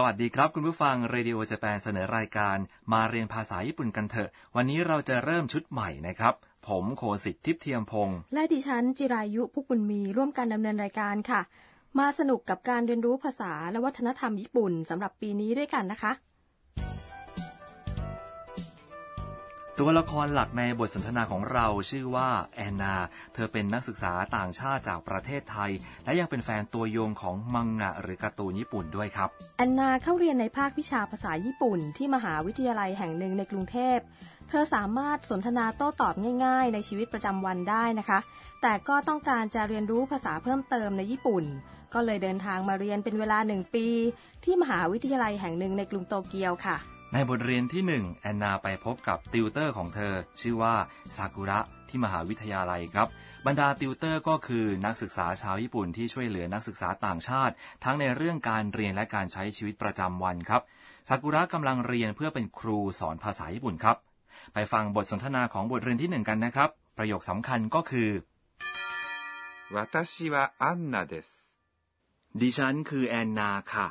สวัสดีครับคุณผู้ฟัง Radio Japan เสนอรายการมาเรียนภาษาญี่ปุ่นกันเถอะ วันนี้เราจะเริ่มชุดใหม่นะครับ ผมโคสิทธิ์ทิพย์เทียมพงศ์และดิฉันจิรายุพุกบุญมีร่วมกันดำเนินรายการค่ะ มาสนุกกับการเรียนรู้ภาษาและวัฒนธรรมญี่ปุ่นสำหรับปีนี้ด้วยกันนะคะ ตัวละครหลักในบทสนทนาของเราชื่อว่าแอนนา เธอเป็นนักศึกษาต่างชาติจากประเทศไทย และยังเป็นแฟนตัวยงของมังงะหรือการ์ตูนญี่ปุ่นด้วยครับ แอนนาเข้าเรียนในภาควิชาภาษาญี่ปุ่น ที่มหาวิทยาลัยแห่งหนึ่งในกรุงเทพ เธอสามารถสนทนาโต้ตอบง่าย ๆ ในชีวิตประจำวันได้นะคะ แต่ก็ต้องการจะเรียนรู้ภาษาเพิ่มเติมในญี่ปุ่น ก็เลยเดินทางมาเรียนเป็นเวลาหนึ่งปี ที่มหาวิทยาลัยแห่งหนึ่งในกรุงโตเกียวค่ะ ในบทเรียนที่หนึ่งแอนนาไปพบกับติวเตอร์ของเธอ ชื่อว่าซากุระที่มหาวิทยาลัยครับ บรรดาติวเตอร์ก็คือนักศึกษาชาวญี่ปุ่นที่ช่วยเหลือนักศึกษาต่างชาติ ทั้งในเรื่องการเรียนและการใช้ชีวิตประจำวันครับซากุระกำลังเรียนเพื่อเป็นครูสอนภาษาญี่ปุ่นครับ ไปฟังบทสนทนาของบทเรียนที่หนึ่งกันนะครับ ประโยคสำคัญก็คือ 私はアンナです。 ดิฉันคือแอนนาค่ะ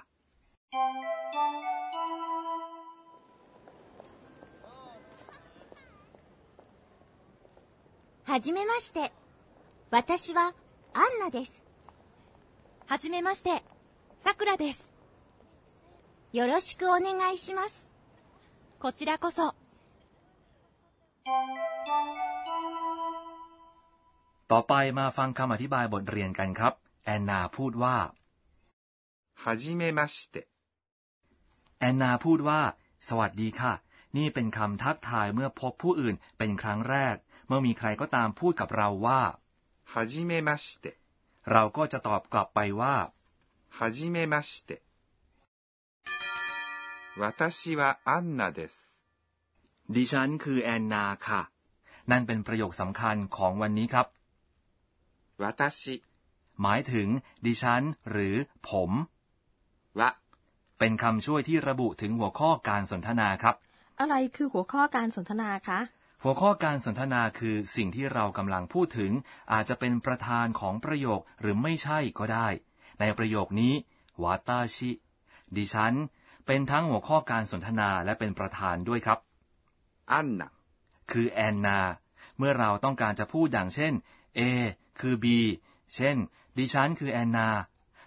はじめまして。私はアンナです。はじめまして。さくらです。よろしくお願いします。こちらこそ。 ต่อไปมาฟังคำอธิบายบทเรียนกันครับ แอนนาพูดว่า はじめまして。 แอนนาพูดว่า สวัสดีค่ะ นี่เป็นคำทักทายเมื่อพบผู้อื่นเป็นครั้งแรก เมื่อมีใครก็ตามพูดกับเราว่า はじめまして。 เราก็จะตอบกลับไปว่า はじめまして。私はアンナです。 ดิฉันคือแอนนาค่ะ นั่นเป็นประโยคสำคัญของวันนี้ครับ 私 หมายถึง ดิฉัน หรือ ผม は เป็นคำช่วยที่ระบุถึงหัวข้อการสนทนาครับ อะไรคือหัวข้อการสนทนาคะ หัวข้อการสนทนาคือสิ่งที่เรากำลังพูดถึง อาจจะเป็นประธานของประโยคหรือไม่ใช่ก็ได้ ในประโยคนี้วาตาชิดิฉัน เป็นทั้งหัวข้อการสนทนาและเป็นประธานด้วยครับ อันนะคือแอนนา เมื่อเราต้องการจะพูดอย่างเช่น A คือ B เช่น ดิฉันคือแอนนา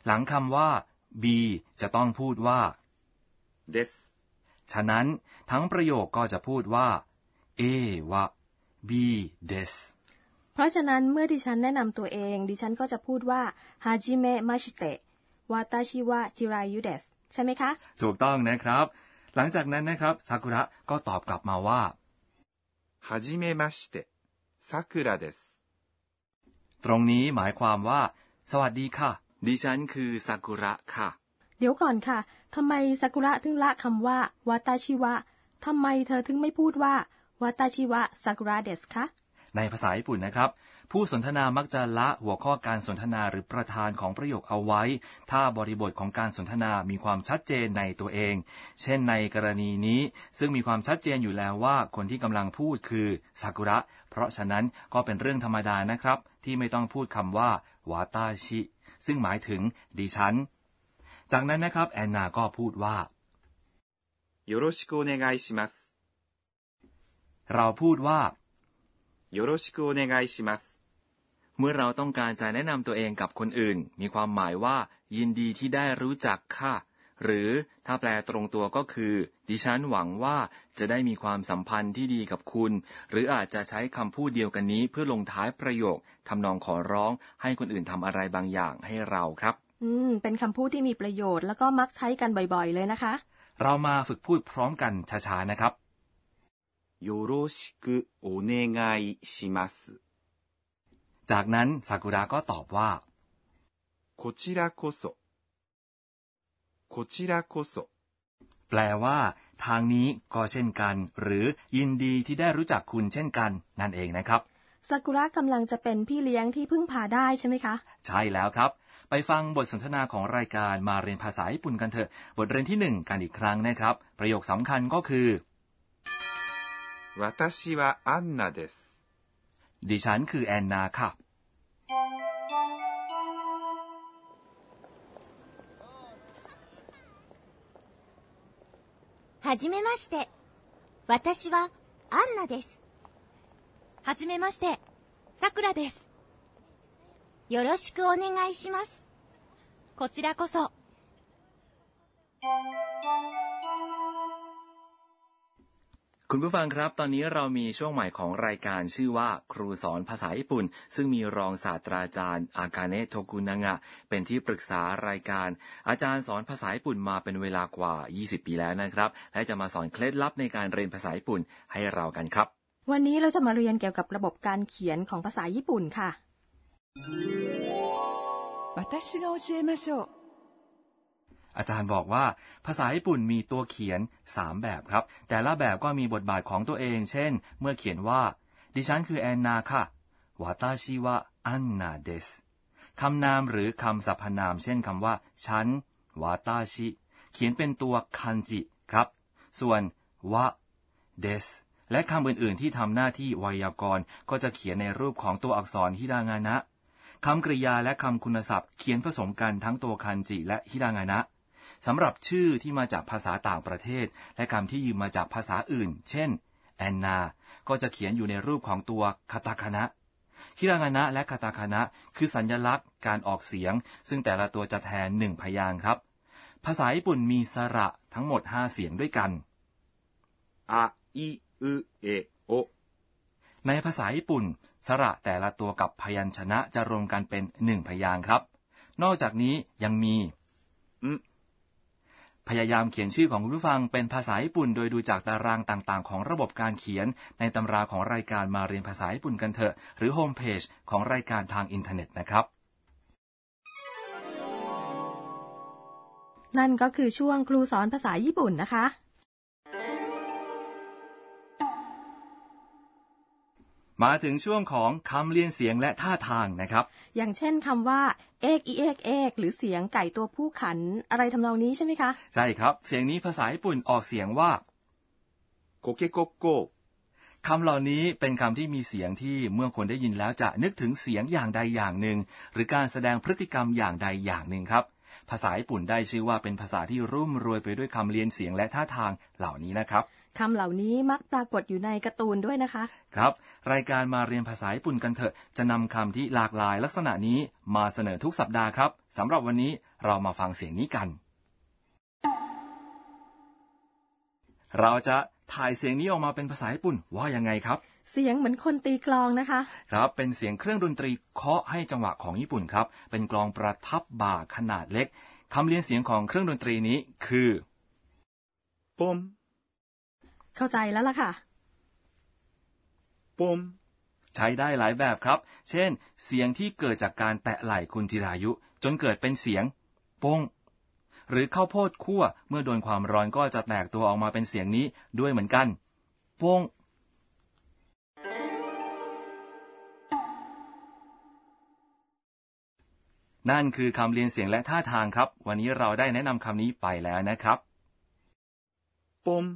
หลังคำว่า B จะต้องพูดว่าです ฉะนั้นทั้งประโยคก็จะพูดว่าเอวะบีเดสเพราะฉะนั้นเมื่อดิฉันแนะนำตัวเอง ดิฉันก็จะพูดว่าฮาจิเมะมาชิเตะวาตาชิวะจิรายุเดสใช่ไหมคะ ถูกต้องนะครับ หลังจากนั้นนะครับซากุระก็ตอบกลับมาว่าฮาจิเมะมาชิเตะซากุระเดสตรงนี้หมายความว่า สวัสดีค่ะ ดิฉันคือซากุระค่ะ เดี๋ยวก่อนค่ะ ทำไมซากุระถึงละคำว่าวาตาชิวะทำไมเธอถึงไม่พูดว่าวาตาชิวะซากุระเดสคะในภาษาญี่ปุ่นนะครับ ผู้สนทนามักจะละหัวข้อการสนทนาหรือประธานของประโยคเอาไว้ ถ้าบริบทของการสนทนามีความชัดเจนในตัวเอง เช่นในกรณีนี้ ซึ่งมีความชัดเจนอยู่แล้วว่าคนที่กำลังพูดคือซากุระ เพราะฉะนั้นก็เป็นเรื่องธรรมดานะครับ ที่ไม่ต้องพูดคำว่าวาตาชิ ซึ่งหมายถึงดิฉัน จากนั้นนะครับแอนนาก็พูดว่าよろしくお願いしますเราพูดว่าよろしくお願いしますเมื่อเราต้องการจะแนะนำตัวเองกับคนอื่น มีความหมายว่า ยินดีที่ได้รู้จักค่ะ หรือถ้าแปลตรงตัวก็คือ ดิฉันหวังว่าจะได้มีความสัมพันธ์ที่ดีกับคุณ หรืออาจจะใช้คำพูดเดียวกันนี้เพื่อลงท้ายประโยคทำนองขอร้องให้คนอื่นทำอะไรบางอย่างให้เราครับ อืม เป็นคำพูดที่มีประโยชน์แล้วก็มักใช้กันบ่อยๆ เลยนะคะ เรามาฝึกพูดพร้อมกันช้าๆ นะครับยโรชิกุโよろしくおชิมัสจากนั้นซากุระก็ตอบว่าこちらこそこちらこそแปลว่า ทางนี้ก็เช่นกัน หรือยินดีที่ได้รู้จักคุณเช่นกัน นั่นเองนะครับซากุระกำลังจะเป็นพี่เลี้ยงที่พึ่งพาได้ใช่ไหมคะ ใช่แล้วครับ ไปฟังบทสนทนาของรายการมาเรียนภาษาญี่ปุ่นกันเถอะ บทเรียนที่หนึ่งกันอีกครั้งนะครับ ประโยคสำคัญก็คือ 私はアンナです。 ดิฉันคือแอนนาค่ะ は はじめまして。私はアンナです。はじめまして。さくらです。 よろしくお願いします。こちらこそ。 คุณผู้ฟังครับ ตอนนี้เรามีช่วงใหม่ของรายการชื่อว่าครูสอนภาษาญี่ปุ่น ซึ่งมีรองศาสตราจารย์ อากาเนะโทกุนางะ เป็นที่ปรึกษารายการ อาจารย์สอนภาษาญี่ปุ่นมาเป็นเวลากว่า 20 ปีแล้วนะครับ และจะมาสอนเคล็ดลับในการเรียนภาษาญี่ปุ่นให้เรากันครับ วันนี้เราจะมาเรียนเกี่ยวกับระบบการเขียนของภาษาญี่ปุ่นค่ะ 私が教えましょう อาจารย์บอกว่า ภาษาญี่ปุ่นมีตัวเขียน 3 แบบครับ แต่ละแบบก็มีบทบาทของตัวเอง เช่น เมื่อเขียนว่า ดิฉันคือแอนนาค่ะวาตาชิวะอันนาเดสคำนามหรือคำสรรพนาม เช่นคำว่า ฉันวาตาชิ เขียนเป็นตัวคันจิครับ ส่วนวะเดสและคำอื่น ๆ ที่ทำหน้าที่ไวยากรณ์ ก็จะเขียนในรูปของตัวอักษรฮิรางานะ คำกริยาและคำคุณศัพท์เขียนผสมกันทั้งตัวคันจิและฮิรางานะสำหรับชื่อที่มาจากภาษาต่างประเทศ และคำที่ยืมมาจากภาษาอื่น เช่น แอนนา ก็จะเขียนอยู่ในรูปของตัวคาตาคานะฮิรางานะและคาตาคานะคือสัญญลักษณ์การออกเสียง ซึ่งแต่ละตัวจะแทนหนึ่งพยางค์ครับ ภาษาญี่ปุ่นมีสระทั้งหมดห้าเสียงด้วยกันอะอิอุเอโอในภาษาญี่ปุ่น สระแต่ละตัวกับพยัญชนะจะรวมกันเป็นหนึ่งพยางค์ครับ นอกจากนี้ยังมีพยายามเขียนชื่อของคุณผู้ฟังเป็นภาษาญี่ปุ่น โดยดูจากตารางต่างๆ ของระบบการเขียน ในตำราของรายการมาเรียนภาษาญี่ปุ่นกันเถอะ หรือโฮมเพจของรายการทางอินเทอร์เน็ตนะครับ นั่นก็คือช่วงครูสอนภาษาญี่ปุ่นนะคะ มาถึงช่วงของคำเรียนเสียงและท่าทางนะครับ อย่างเช่นคำว่าเอกอีเอกเอกหรือเสียงไก่ตัวผู้ขันอะไรทำนองนี้ใช่ไหมคะ ใช่ครับ เสียงนี้ภาษาญี่ปุ่นออกเสียงว่าโกเกโกโกคำเหล่านี้เป็นคำที่มีเสียงที่เมื่อคนได้ยินแล้วจะนึกถึงเสียงอย่างใดอย่างหนึ่ง หรือการแสดงพฤติกรรมอย่างใดอย่างหนึ่งครับ ภาษาญี่ปุ่นได้ชื่อว่าเป็นภาษาที่รุ่มรวยไปด้วยคำเรียนเสียงและท่าทางเหล่านี้นะครับ คำเหล่านี้มักปรากฏอยู่ในการ์ตูนด้วยนะคะ ครับ รายการมาเรียนภาษาญี่ปุ่นกันเถอะ จะนำคำที่หลากหลายลักษณะนี้มาเสนอทุกสัปดาห์ครับสำหรับวันนี้เรามาฟังเสียงนี้กัน เราจะถ่ายเสียงนี้ออกมาเป็นภาษาญี่ปุ่นว่ายังไงครับ เสียงเหมือนคนตีกลองนะคะ ครับ เป็นเสียงเครื่องดนตรีเคาะให้จังหวะของญี่ปุ่นครับ เป็นกลองประทับบ่าขนาดเล็กคำเรียนเสียงของเครื่องดนตรีนี้คือポン เข้าใจแล้วล่ะค่ะปมใช้ได้หลายแบบครับ เช่น เสียงที่เกิดจากการแตะไหล่คุณจิรายุ จนเกิดเป็นเสียงป้งหรือข้าวโพดคั่วเมื่อโดนความร้อนก็จะแตกตัวออกมาเป็นเสียงนี้ด้วยเหมือนกันป้งนั่นคือคำเรียนเสียงและท่าทางครับ วันนี้เราได้แนะนำคำนี้ไปแล้วนะครับปม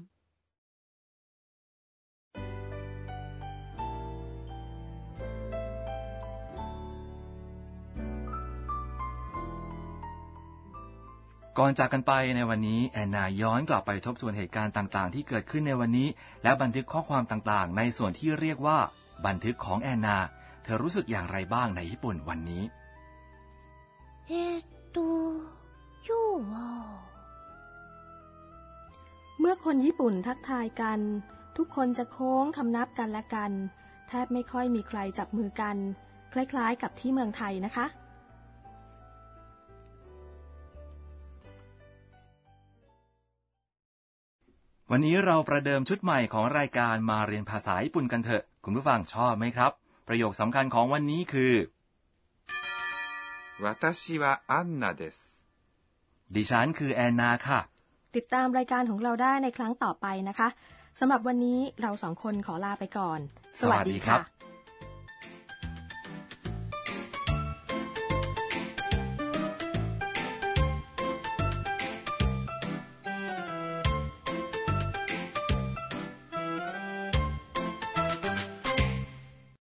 ก่อนจากกันไปในวันนี้แอนนาย้อนกลับไปทบทวนเหตุการณ์ต่างๆ ที่เกิดขึ้นในวันนี้ และบันทึกข้อความต่างๆ ในส่วนที่เรียกว่า บันทึกของแอนนา เธอรู้สึกอย่างไรบ้างในญี่ปุ่นวันนี้เตยูเมื่อคนญี่ปุ่นทักทายกัน ทุกคนจะโค้งคำนับกันและกัน แทบไม่ค่อยมีใครจับมือกัน คล้ายๆกับที่เมืองไทยนะคะ วันนี้เราประเดิมชุดใหม่ของรายการมาเรียนภาษาญี่ปุ่นกันเถอะ คุณผู้ฟังชอบไหมครับ ประโยคสำคัญของวันนี้คือ 私はアンナです。 ดิฉันคือแอนนาค่ะ ติดตามรายการของเราได้ในครั้งต่อไปนะคะสำหรับวันนี้เราสองคนขอลาไปก่อน สวัสดีครับ